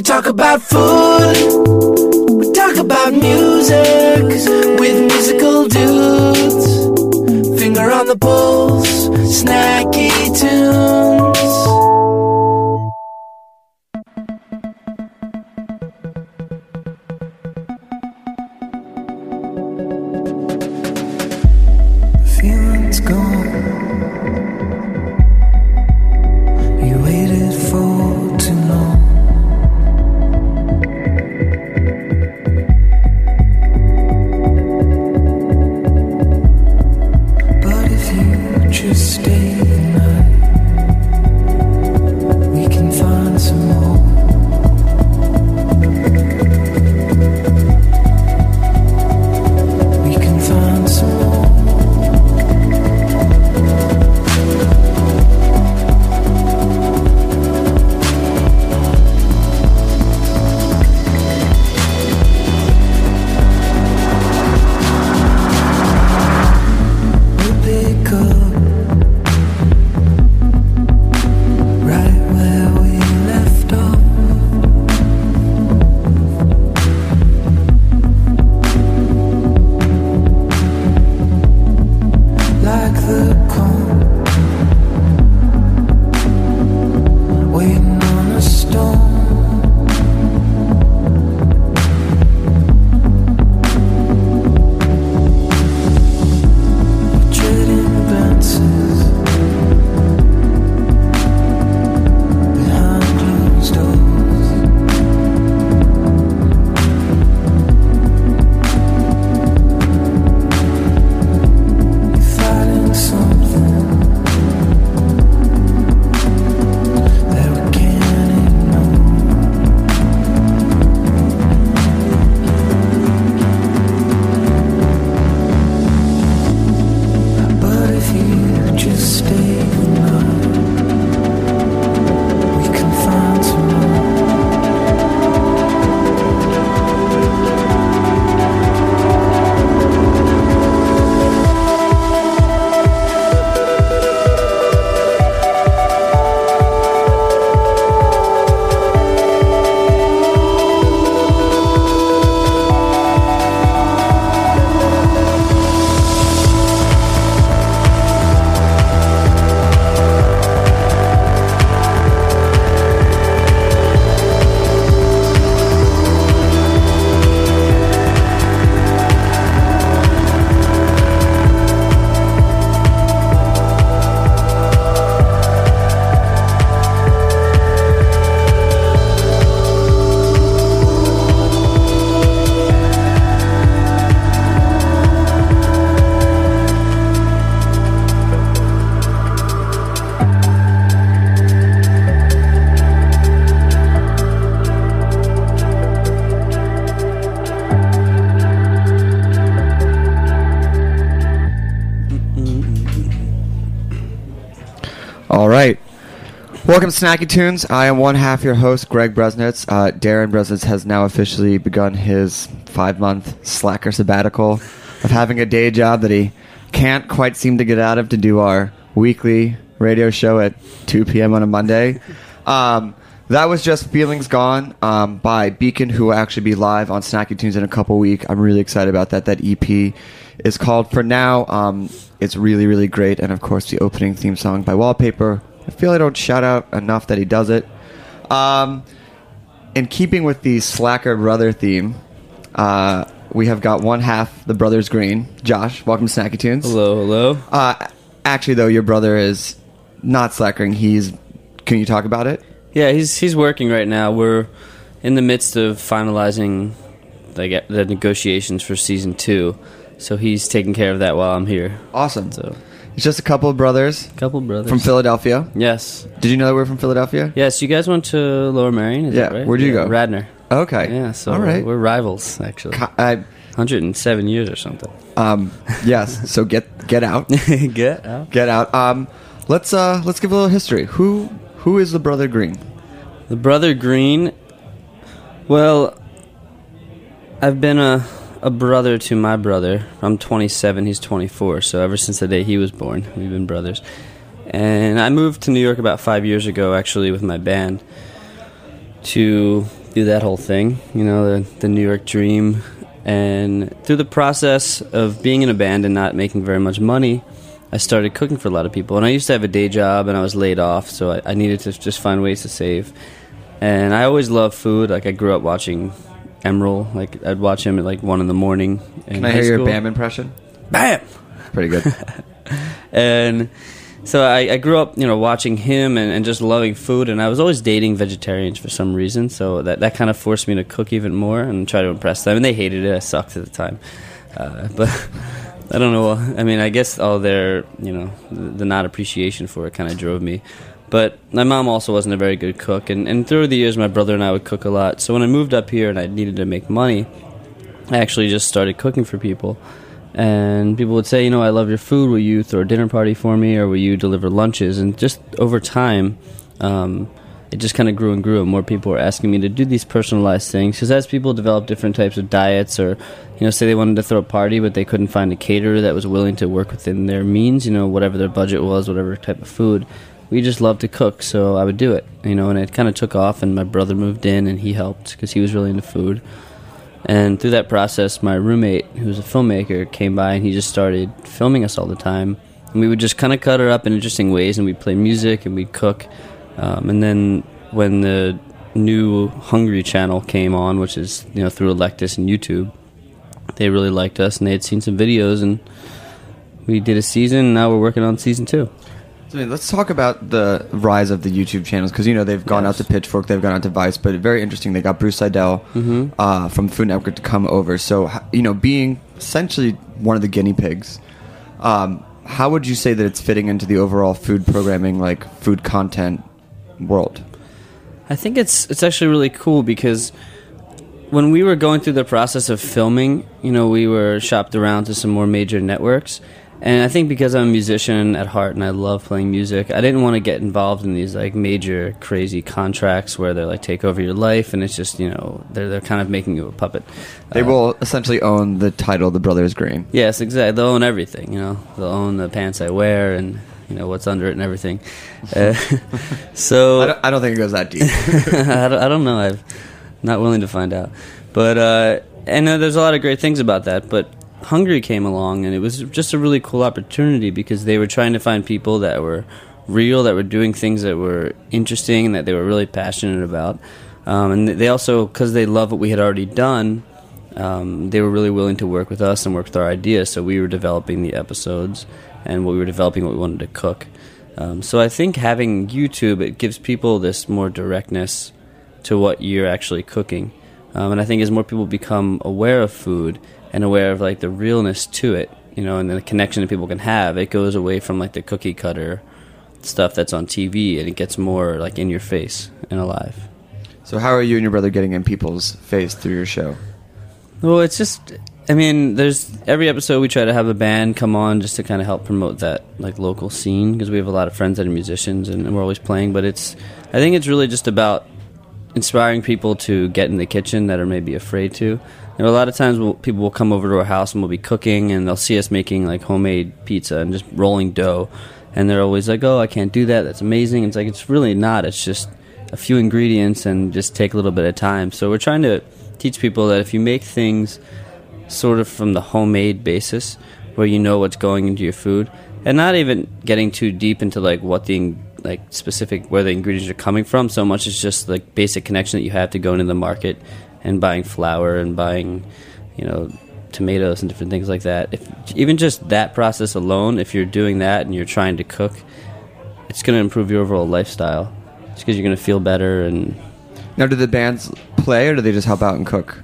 We talk about food, we talk about music with musical dudes. Finger on the pulse, snacky tunes. Welcome to Snacky Tunes. I am one half your host, Greg Bresnitz. Uh, Darren Bresnitz has now officially begun his five month slacker sabbatical of having a day job that he can't quite seem to get out of to do our weekly radio show at 2 p.m. on a Monday. Um, that was just Feelings Gone um, by Beacon, who will actually be live on Snacky Tunes in a couple weeks. I'm really excited about that. That EP is called For Now. Um, it's really, really great. And of course, the opening theme song by Wallpaper. I feel I don't shout out enough that he does it. Um, in keeping with the slacker brother theme, uh, we have got one half the brothers green. Josh, welcome to Snacky Tunes. Hello, hello. Uh, actually, though, your brother is not slackering. He's. Can you talk about it? Yeah, he's he's working right now. We're in the midst of finalizing the the negotiations for season two, so he's taking care of that while I'm here. Awesome. So, It's just a couple of brothers couple brothers from Philadelphia. Yes, Did you know they were from Philadelphia? yes. You guys went to Lower Merion, is Yeah, that right? where'd you go? Radnor. Okay. Yeah, so all right. we're rivals actually. I, 107 years or something. um, yes. So get get out, Get out. get out. Um, let's uh, let's give a little history. Who who is the brother Green? The brother Green. Well, I've been a a brother to my brother. I'm 27. He's 24. So ever since the day he was born, we've been brothers. And I moved to New York about five years ago, actually, with my band, to do that whole thing. You know, the the New York dream. And through the process of being in a band and not making very much money, I started cooking for a lot of people. And I used to have a day job and I was laid off, so I, I needed to just find ways to save. And I always loved food. Like I grew up watching Emeril. Like I'd watch him at like one in the morning. In Can I hear your school. Bam impression? Bam! Pretty good. And so I, I grew up, you know, watching him and, and just loving food. And I was always dating vegetarians for some reason. So that, that kind of forced me to cook even more and try to impress them. And they hated it. I sucked at the time. Uh, but I don't know. I mean, I guess all their, you know, the, the not appreciation for it kind of drove me. But my mom also wasn't a very good cook. And, and through the years, my brother and I would cook a lot. So when I moved up here and I needed to make money, I actually just started cooking for people. And people would say, you know, I love your food. Will you throw a dinner party for me, or will you deliver lunches? And just over time, um, it just kind of grew and grew. And more people were asking me to do these personalized things because as people develop different types of diets, or you know, say they wanted to throw a party but they couldn't find a caterer that was willing to work within their means, you know, whatever their budget was, whatever type of food. We just loved to cook, so I would do it, you know. And it kind of took off. And my brother moved in, and he helped because he was really into food. And through that process, my roommate, who was a filmmaker, came by and he just started filming us all the time. And we would just kind of cut her up in interesting ways, and we'd play music and we'd cook. Um, and then when the new Hungry channel came on, which is you know through Electus and YouTube, they really liked us and they had seen some videos, and we did a season. And now we're working on season two. So, let's talk about the rise of the YouTube channels because you know they've gone Yes. out to Pitchfork, they've gone out to Vice, but very interesting. They got Bruce Seidel uh, from Food Network to come over. So you know, being essentially one of the guinea pigs, um, how would you say that it's fitting into the overall food programming, like food content world? I think it's it's actually really cool because when we were going through the process of filming, you know, we were shopped around to some more major networks. And I think because I'm a musician at heart and I love playing music, I didn't want to get involved in these like major crazy contracts where they like take over your life and it's just, you know, they're they're kind of making you a puppet. They Uh, will essentially own the title, The Brothers Green. Yes, exactly. They'll own everything. You know, they'll own the pants I wear and you know what's under it and everything. Uh, so I don't, I don't think it goes that deep. I, don't, I don't know. I'm not willing to find out. But uh, and uh, there's a lot of great things about that. But Hungry came along, and it was just a really cool opportunity because they were trying to find people that were real, that were doing things that were interesting, that they were really passionate about. Um, and they also, because they love what we had already done, um, they were really willing to work with us and work with our ideas. So we were developing the episodes, and what we were developing what we wanted to cook. Um, so I think having YouTube it gives people this more directness to what you're actually cooking, um, and I think as more people become aware of food and aware of like the realness to it, you know, and the connection that people can have, it goes away from like the cookie cutter stuff that's on TV, and it gets more like in your face and alive. so how are you and your brother getting in people's face through your show? Well, it's just I mean, there's every episode we try to have a band come on just to kind of help promote that like local scene because we have a lot of friends that are musicians and, and we're always playing. But it's, I think it's really just about inspiring people to get in the kitchen that are maybe afraid to. You know, a lot of times we'll, people will come over to our house and we'll be cooking and they'll see us making like homemade pizza and just rolling dough, and they're always like, "Oh, I can't do that. That's amazing." It's like it's really not. It's just a few ingredients and just take a little bit of time. So we're trying to teach people that if you make things sort of from the homemade basis, where you know what's going into your food, and not even getting too deep into like what the like specific where the ingredients are coming from. So much as just like basic connection that you have to go into the market and buying flour and buying, you know, tomatoes and different things like that. If even just that process alone, if you're doing that and you're trying to cook, it's going to improve your overall lifestyle. Just because you're going to feel better and Now, do the bands play or do they just help out and cook?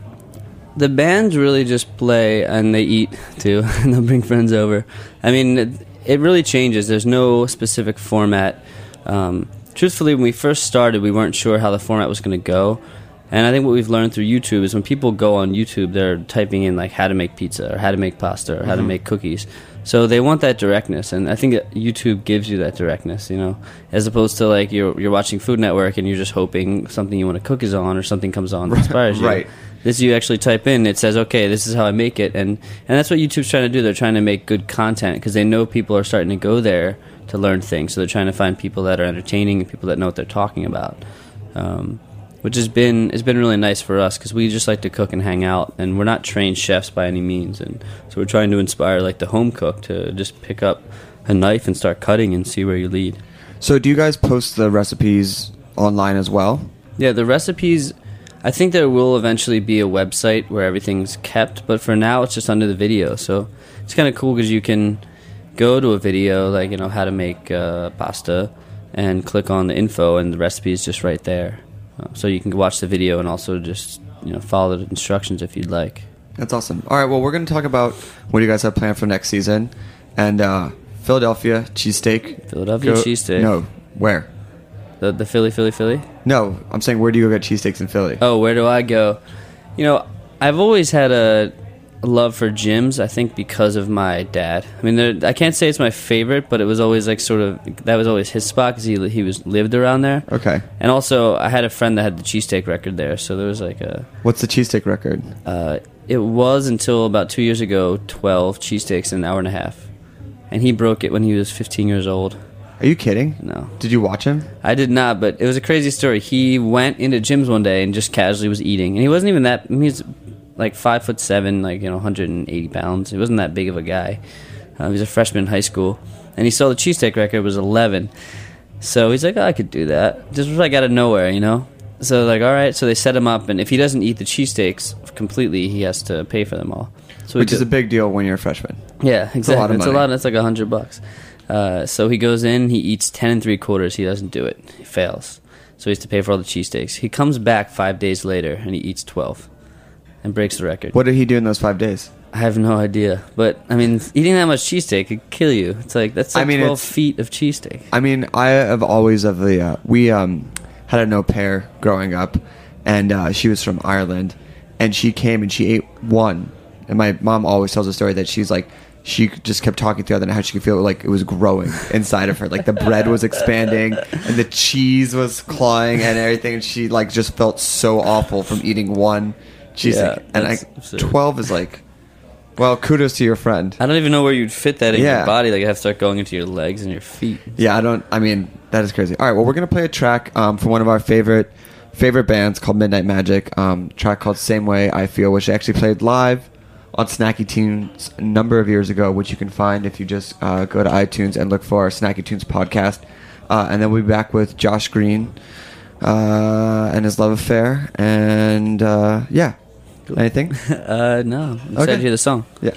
the bands really just play and they eat too and they'll bring friends over i mean it, it really changes there's no specific format um, truthfully when we first started we weren't sure how the format was going to go. And i think what we've learned through youtube is when people go on youtube they're typing in like how to make pizza or how to make pasta or how to make cookies. So they want that directness and i think that youtube gives you that directness you know? As opposed to like you're, you're watching food network and you're just hoping something you want to cook is on or something comes on that inspires you. Right. This you actually type in it says okay this is how i make it. And and that's what youtube's trying to do. They're trying to make good content because they know people are starting to go there to learn things. So they're trying to find people that are entertaining and people that know what they're talking about um, which has been has been really nice for us because we just like to cook and hang out. And we're not trained chefs by any means. And so we're trying to inspire like the home cook to just pick up a knife and start cutting and see where you lead. So, do you guys post the recipes online as well? Yeah, the recipes. I think there will eventually be a website where everything's kept, but for now it's just under the video. So it's kind of cool because you can go to a video like you know how to make uh, pasta and click on the info, and the recipe is just right there. Uh, so you can watch the video and also just you know follow the instructions if you'd like. That's awesome. All right, well, we're going to talk about what you guys have planned for next season. And uh, Philadelphia cheesesteak. Philadelphia Go- cheesesteak. No, where? The the Philly Philly Philly. No, I'm saying where do you go get cheesesteaks in Philly? Oh, where do I go? You know, I've always had a love for Jim's. I think because of my dad. I mean, I can't say it's my favorite, but it was always like sort of that was always his spot because he he was lived around there. Okay. And also, I had a friend that had the cheesesteak record there, so there was like a. What's the cheesesteak record? Uh, it was until about two years ago, twelve cheesesteaks in an hour and a half, and he broke it when he was fifteen years old. Are you kidding? No. Did you watch him? I did not, but it was a crazy story. He went into Jim's one day and just casually was eating, and he wasn't even that. I mean, he's like five foot seven, like you know, 180 pounds. He wasn't that big of a guy. Uh, he was a freshman in high school, and he saw the cheesesteak record was 11. So he's like, oh, I could do that. Just was like out of nowhere, you know. So like, all right. So they set him up, and if he doesn't eat the cheesesteaks completely, he has to pay for them all. So Which is a big deal when you're a freshman. yeah, exactly. a lot of It's a money. lot. It's like a hundred bucks. Uh, so he goes in, he eats ten and three quarters. He doesn't do it. He fails. So he has to pay for all the cheesesteaks. He comes back five days later and he eats twelve, and breaks the record. What did he do in those five days? I have no idea, but I mean, eating that much cheesesteak could kill you. It's like that's I like mean, twelve feet of cheesesteak. I mean, I have always of the uh, we um, had an au pair growing up, and uh, she was from Ireland, and she came and she ate one, and my mom always tells a story that she's like she just kept talking throughout the night how she could feel like it was growing inside of her, like the bread was expanding and the cheese was clawing and everything, and she like just felt so awful from eating one cheesesteak, Yeah, and absurd. twelve is like, well, kudos to your friend. I don't even know where you'd fit that in Yeah. your body. Like, you have to start going into your legs and your feet. Yeah, I don't. I mean, that is crazy. All right, well, we're gonna play a track um, from one of our favorite favorite bands called Midnight Magic. Um, track called "Same Way I Feel," which they actually played live on Snacky Tunes a number of years ago, which you can find if you just uh, go to iTunes and look for our Snacky Tunes podcast. Uh, and then we'll be back with Josh Green uh, and his love affair. And uh, yeah, anything? Uh, no, I'm excited Okay. to hear the song. Yeah.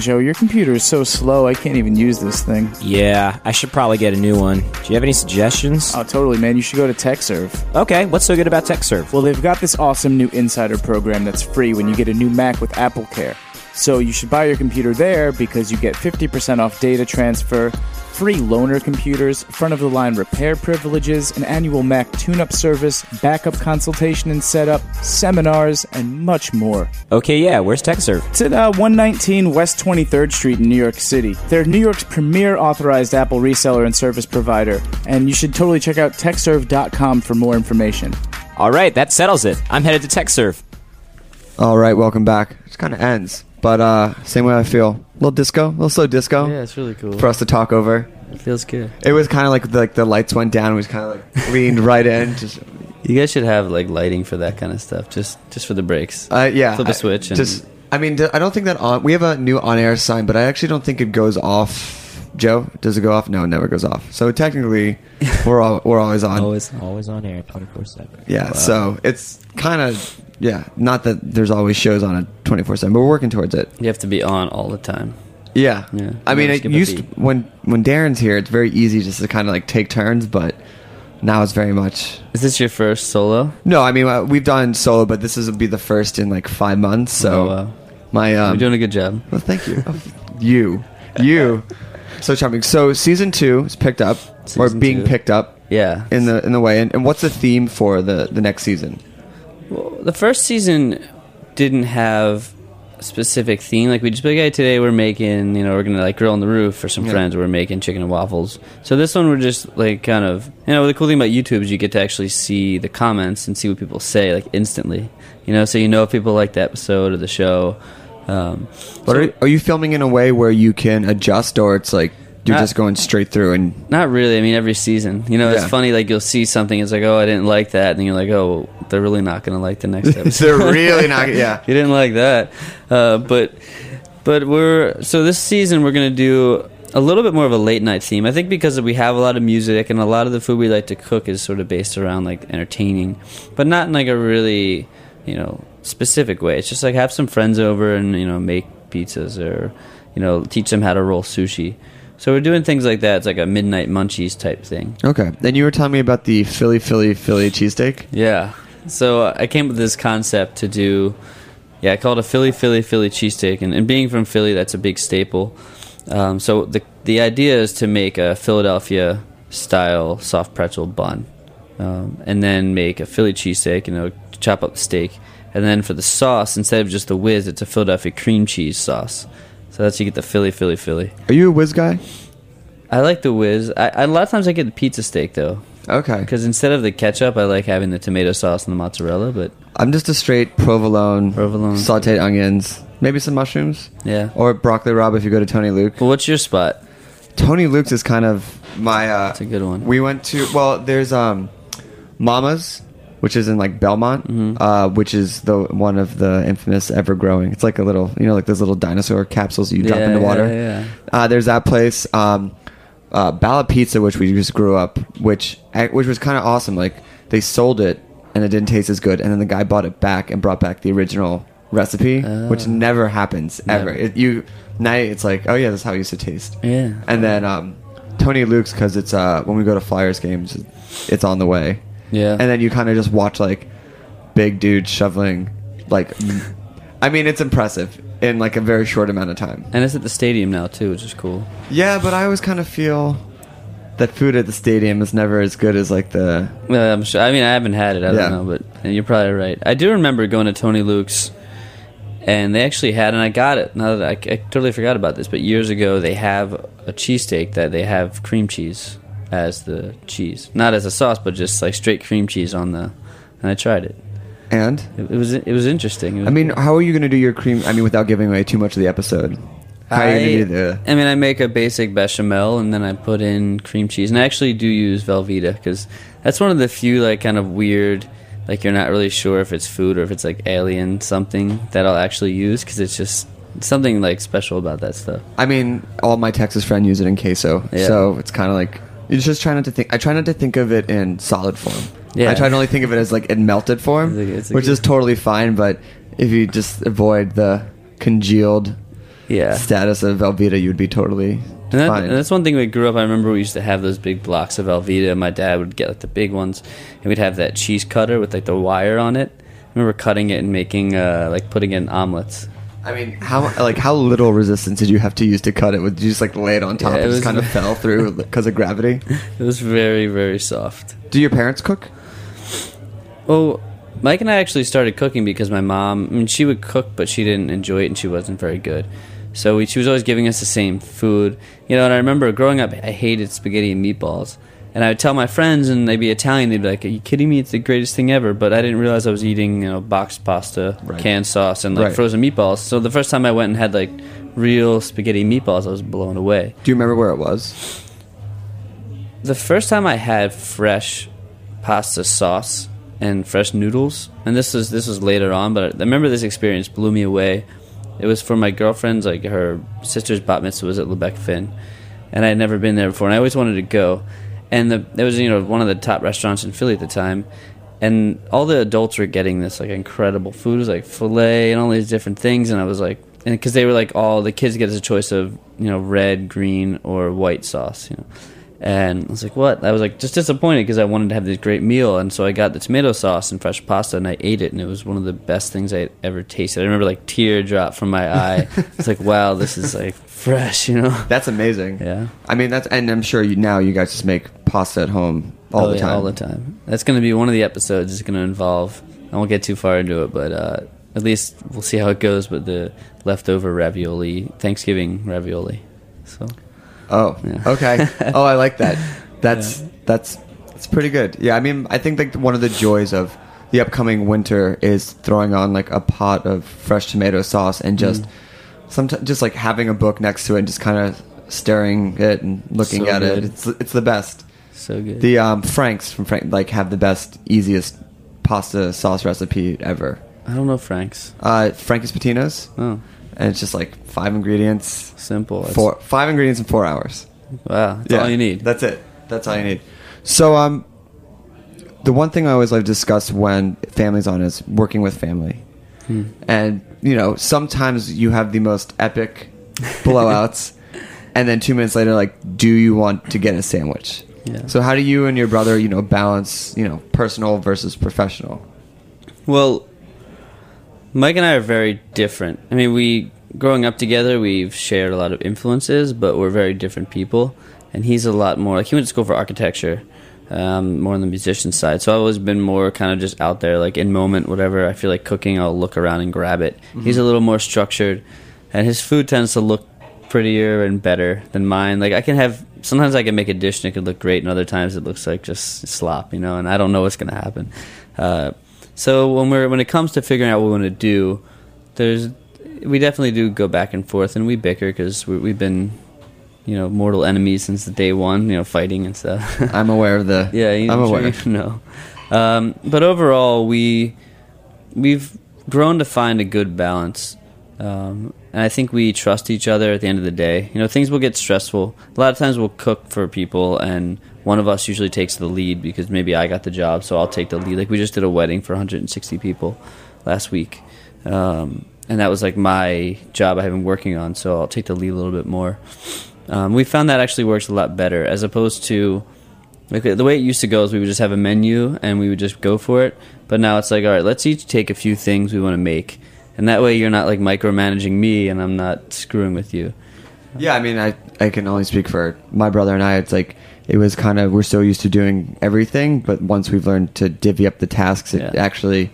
Joe, your computer is so slow, I can't even use this thing. Yeah, I should probably get a new one. Do you have any suggestions? Oh, totally, man. You should go to Tekserve. Okay, what's so good about Tekserve? Well, they've got this awesome new insider program that's free when you get a new Mac with Apple Care. So you should buy your computer there because you get 50% off data transfer, free loaner computers, front of the line repair privileges, an annual Mac tune up service, backup consultation and setup, seminars, and much more. Okay, yeah, where's Tekserve? It's at uh, 119 West 23rd Street in New York City. They're New York's premier authorized Apple reseller and service provider, and you should totally check out tekserve.com for more information. All right, that settles it. I'm headed to Tekserve. All right, welcome back. It kind of ends, but uh, same way I feel. A little disco, a little slow disco Yeah, it's really cool. for us to talk over. It feels good. It was kind of like the, like the lights went down. It was kind of like leaned right in. Just You guys should have like lighting for that kind of stuff, just just for the breaks. uh, yeah, Flip a I- switch and- just I mean, I don't think that on. We have a new on-air sign, but I actually don't think it goes off. Joe, does it go off? No, it never goes off. So technically, we're all, we're always on. Always. Always on air, 24 7. Yeah, so it's kind of yeah. Not that there's always shows on a twenty four seven, but we're working towards it. You have to be on all the time. Yeah, Yeah, I mean, it used to, when when Darren's here, it's very easy just to kind of like take turns, but now it's very much. Is this your first solo? No, I mean uh, we've done solo, but this is will be the first in like five months. So Oh, wow. my um, You're doing a good job. well, thank you, you, you, so charming. So season two is picked up or being two. picked up Yeah. in the in the way, and, and what's the theme for the the next season? The first season didn't have a specific theme. Like we just be like, hey, today we're making, you know, we're gonna like grill on the roof for some Yeah. friends. We're making chicken and waffles. So this one we're just like kind of, you know, the cool thing about YouTube is you get to actually see the comments and see what people say like instantly. You know, so you know if people like the episode or the show. Um, But so- are, are you filming in a way where you can adjust, or it's like you're Not- just going straight through and Not really. I mean, every season. You know, it's Yeah. funny. Like you'll see something. It's like, oh, I didn't like that, and you're like, oh, they're really not going to like the next episode. they're really not? Yeah, you didn't like that, uh, but but we're so this season we're going to do a little bit more of a late night theme. I think because we have a lot of music and a lot of the food we like to cook is sort of based around like entertaining, but not in like a really you know specific way. It's just like have some friends over and you know make pizzas or you know teach them how to roll sushi. So we're doing things like that. It's like a midnight munchies type thing. Okay. Then you were telling me about the Philly, Philly, Philly cheesesteak. Yeah. So uh, I came up with this concept to do, yeah, I call it a Philly, Philly, Philly cheesesteak. And, and being from Philly, that's a big staple. Um, so the the idea is to make a Philadelphia style soft pretzel bun, um, and then make a Philly cheesesteak. You know, chop up the steak, and then for the sauce, instead of just the whiz, it's a Philadelphia cream cheese sauce. So that's you get the Philly, Philly, Philly. Are you a whiz guy? I like the whiz. I, I, a lot of times I get the pizza steak though, Okay. because instead of the ketchup, I like having the tomato sauce and the mozzarella. But I'm just a straight provolone, Provolone. sauteed onions, maybe some mushrooms, yeah. or broccoli rabe if you go to Tony Luke. Well, what's your spot? Tony Luke's is kind of my. Uh, That's a good one. We went to well, there's um, Mama's, which is in like Belmont, Mm-hmm. uh, which is the one of the infamous ever growing. It's like a little, you know, like those little dinosaur capsules you drop Yeah, into water. yeah, yeah. Uh, there's that place. Um, uh, Ballot Pizza, which we just grew up, which eh, which was kind of awesome. Like they sold it and it didn't taste as good, and then the guy bought it back and brought back the original recipe, which never happens ever. Oh. Never. It, you now it's like, oh yeah, that's how it used to taste. Yeah. And then um, Tony Luke's because it's uh, when we go to Flyers games, it's on the way. Yeah. And then you kind of just watch like big dudes shoveling, like, I mean, it's impressive in like a very short amount of time. And it's at the stadium now too, which is cool. Yeah, but I always kind of feel that food at the stadium is never as good as like the. Well, I'm sure. I mean, I haven't had it. I Yeah. don't know, but you're probably right. I do remember going to Tony Luke's, and they actually had, and I got it. Now that I, I totally forgot about this, but years ago they have a cheesesteak that they have cream cheese as the cheese, not as a sauce, but just like straight cream cheese on the. And I tried it. And It, it was it was interesting. It was I mean, how are you going to do your cream? I mean, without giving away too much of the episode. How are you going to do the? I mean, I make a basic bechamel and then I put in cream cheese. And I actually do use Velveeta because that's one of the few, like, kind of weird, like, you're not really sure if it's food or if it's, like, alien something that I'll actually use because it's just something, like, special about that stuff. I mean, all my Texas friends use it in queso, Yeah. so it's kind of like you just try not to think. I try not to think of it in solid form. Yeah. I try to only think of it as like in melted form, It's a- it's a which good- is totally fine. But if you just avoid the congealed Yeah. status of Velveeta, you'd be totally And, that, fine. and that's one thing we grew up. I remember we used to have those big blocks of Velveeta. My dad would get like the big ones, and we'd have that cheese cutter with like the wire on it. I remember cutting it and making uh, like putting in omelets. I mean, how like how little resistance did you have to use to cut it? Would you just like lay it on top Yeah, it and just kind of fell through because of gravity? It was very very soft. Do your parents cook? Well, Mike and I actually started cooking because my mom, I mean, she would cook, but she didn't enjoy it and she wasn't very good. So we, she was always giving us the same food. You know, and I remember growing up, I hated spaghetti and meatballs. And I would tell my friends, and they'd be Italian, they'd be like, Are you kidding me? It's the greatest thing ever. But I didn't realize I was eating, you know, boxed pasta, Right. canned sauce, and like Right. frozen meatballs. So the first time I went and had like real spaghetti meatballs, I was blown away. Do you remember where it was? The first time I had fresh pasta sauce and fresh noodles, and this was this was later on, but I remember this experience blew me away. It was for my girlfriend's like her sister's bat mitzvah was at Le Bec-Fin, and I had never been there before, and I always wanted to go. And the, there was you know one of the top restaurants in Philly at the time, and all the adults were getting this like incredible food, it was like filet and all these different things, and I was like, and because they were like all the kids get a choice of you know red, green, or white sauce, you know. And I was like, what? I was like, just disappointed because I wanted to have this great meal. And so I got the tomato sauce and fresh pasta and I ate it. And it was one of the best things I had ever tasted. I remember like tear drop from my eye. it's like, wow, this is like fresh, you know? That's amazing. Yeah. I mean, that's and I'm sure you now you guys just make pasta at home all Oh, the yeah, time. all the time. That's going to be one of the episodes is going to involve, I won't get too far into it, but uh, at least we'll see how it goes with the leftover ravioli, Thanksgiving ravioli. So, Oh, Yeah. okay. oh, I like that. That's that's it's pretty good. Yeah, I mean, I think like one of the joys of the upcoming winter is throwing on like a pot of fresh tomato sauce and just Mm. sometimes just like having a book next to it and just kind of staring it and looking So at it. It's it's the best. so good. The um, Franks from Frank like have the best, easiest pasta sauce recipe ever. I don't know Frank's. Uh, Frank's Patino's, Oh, and it's just like five ingredients, simple. It's- four five ingredients in four hours. Wow, that's all you need. That's it. That's all you need. So, um, the one thing I always like to discuss when family's on is working with family, and you know sometimes you have the most epic blowouts, and then two minutes later, like, do you want to get a sandwich? Yeah. So how do you and your brother, you know, balance, you know, personal versus professional? Well, Mike and I are very different. I mean, we growing up together, we've shared a lot of influences, but we're very different people. And he's a lot more like he went to school for architecture, um, more on the musician side. So I've always been more kind of just out there, like in moment, whatever I feel like cooking, I'll look around and grab it. He's a little more structured, and his food tends to look prettier and better than mine. Like I can have sometimes I can make a dish and it could look great, and other times it looks like just slop, you know. And I don't know what's going to happen. Uh, so when we're when it comes to figuring out what we want to do, there's we definitely do go back and forth, and we bicker because we, we've been you know mortal enemies since the day one, you know, fighting and stuff. I'm aware of the. Yeah, you, I'm aware. You know, um, but overall, we we've grown to find a good balance, um, and I think we trust each other. At the end of the day, you know, things will get stressful. A lot of times, we'll cook for people, and one of us usually takes the lead because maybe I got the job, so I'll take the lead. Like we just did a wedding for 160 people last week. Um, and that was like my job I have been working on, so I'll take the lead a little bit more. Um, we found that actually works a lot better as opposed to like the way it used to go is we would just have a menu and we would just go for it. But now it's like, all right, let's each take a few things we want to make, and that way you're not like micromanaging me and I'm not screwing with you. Yeah, I mean, I I can only speak for my brother and I. It's like it was kind of we're so used to doing everything, but once we've learned to divvy up the tasks, it Yeah. actually.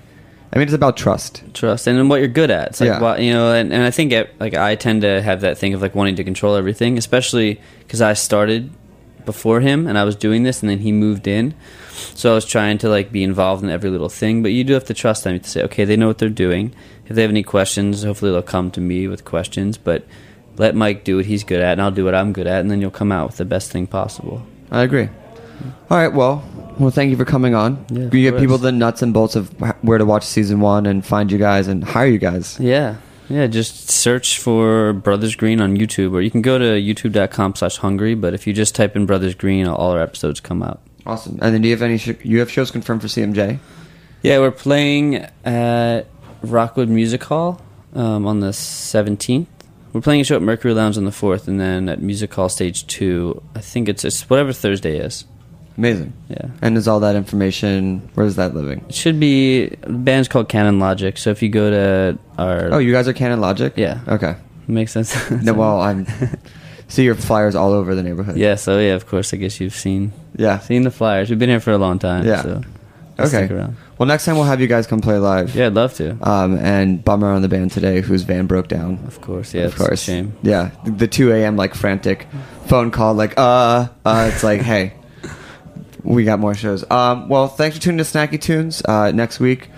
I mean, it's about trust. trust and what you're good at. It's like, Yeah. why- you know, and, and I think it, like I tend to have that thing of like wanting to control everything, especially because I started before him and I was doing this, and then he moved in, so I was trying to like be involved in every little thing. But you do have to trust them. You have to say, okay, they know what they're doing. If they have any questions, hopefully they'll come to me with questions. But let Mike do what he's good at, and I'll do what I'm good at, and then you'll come out with the best thing possible. I agree. All right, well, well, thank you for coming on. Yeah, you give people the nuts and bolts of where to watch season one and find you guys and hire you guys. Yeah. Yeah, just search for Brothers Green on YouTube, or you can go to youtube.com slash hungry, but if you just type in Brothers Green, all our episodes come out. Awesome. And then do you have any? Sh- you have shows confirmed for CMJ? Yeah, we're playing at Rockwood Music Hall um, on the 17th. We're playing a show at Mercury Lounge on the 4th, and then at Music Hall Stage 2, I think it's, it's whatever Thursday is. Amazing. Yeah. And is all that information? Where is that living? It should be, the band's called Canon Logic, so if you go to our. Oh, you guys are Canon Logic. Yeah. Okay. Makes sense. No, well, I'm. see your flyers all over the neighborhood. yeah, so yeah, of course, I guess you've seen Yeah. seen the flyers. We've been here for a long time, Yeah. so Okay. Well, next time we'll have you guys come play live. Yeah, I'd love to. Um, and bummer on the band today, whose van broke down. Of course, yeah, of course. a shame. Yeah, the 2 a.m. like frantic phone call, like uh, uh. It's like, hey, we got more shows. Um, well, thanks for tuning to Snacky Tunes. Uh, next week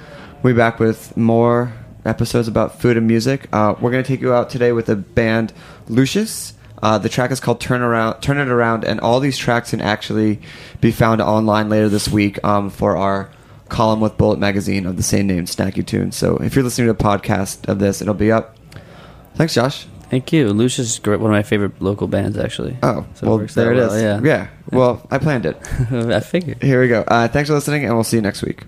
we'll be back with more episodes about food and music. Uh, we're gonna take you out today with the band Lucius. Uh, the track is called "Turn Around," "Turn It Around," and all these tracks can actually be found online later this week um, for our column with Bullet Magazine of the same name, Snacky Tunes. So if you're listening to a podcast of this, it'll be up. Thanks, Josh. Thank you. Lucius is great, one of my favorite local bands, actually. Oh, So well, works there it is. well, Yeah. Yeah. Well, I planned it. I figured. Here we go. Uh, thanks for listening, and we'll see you next week.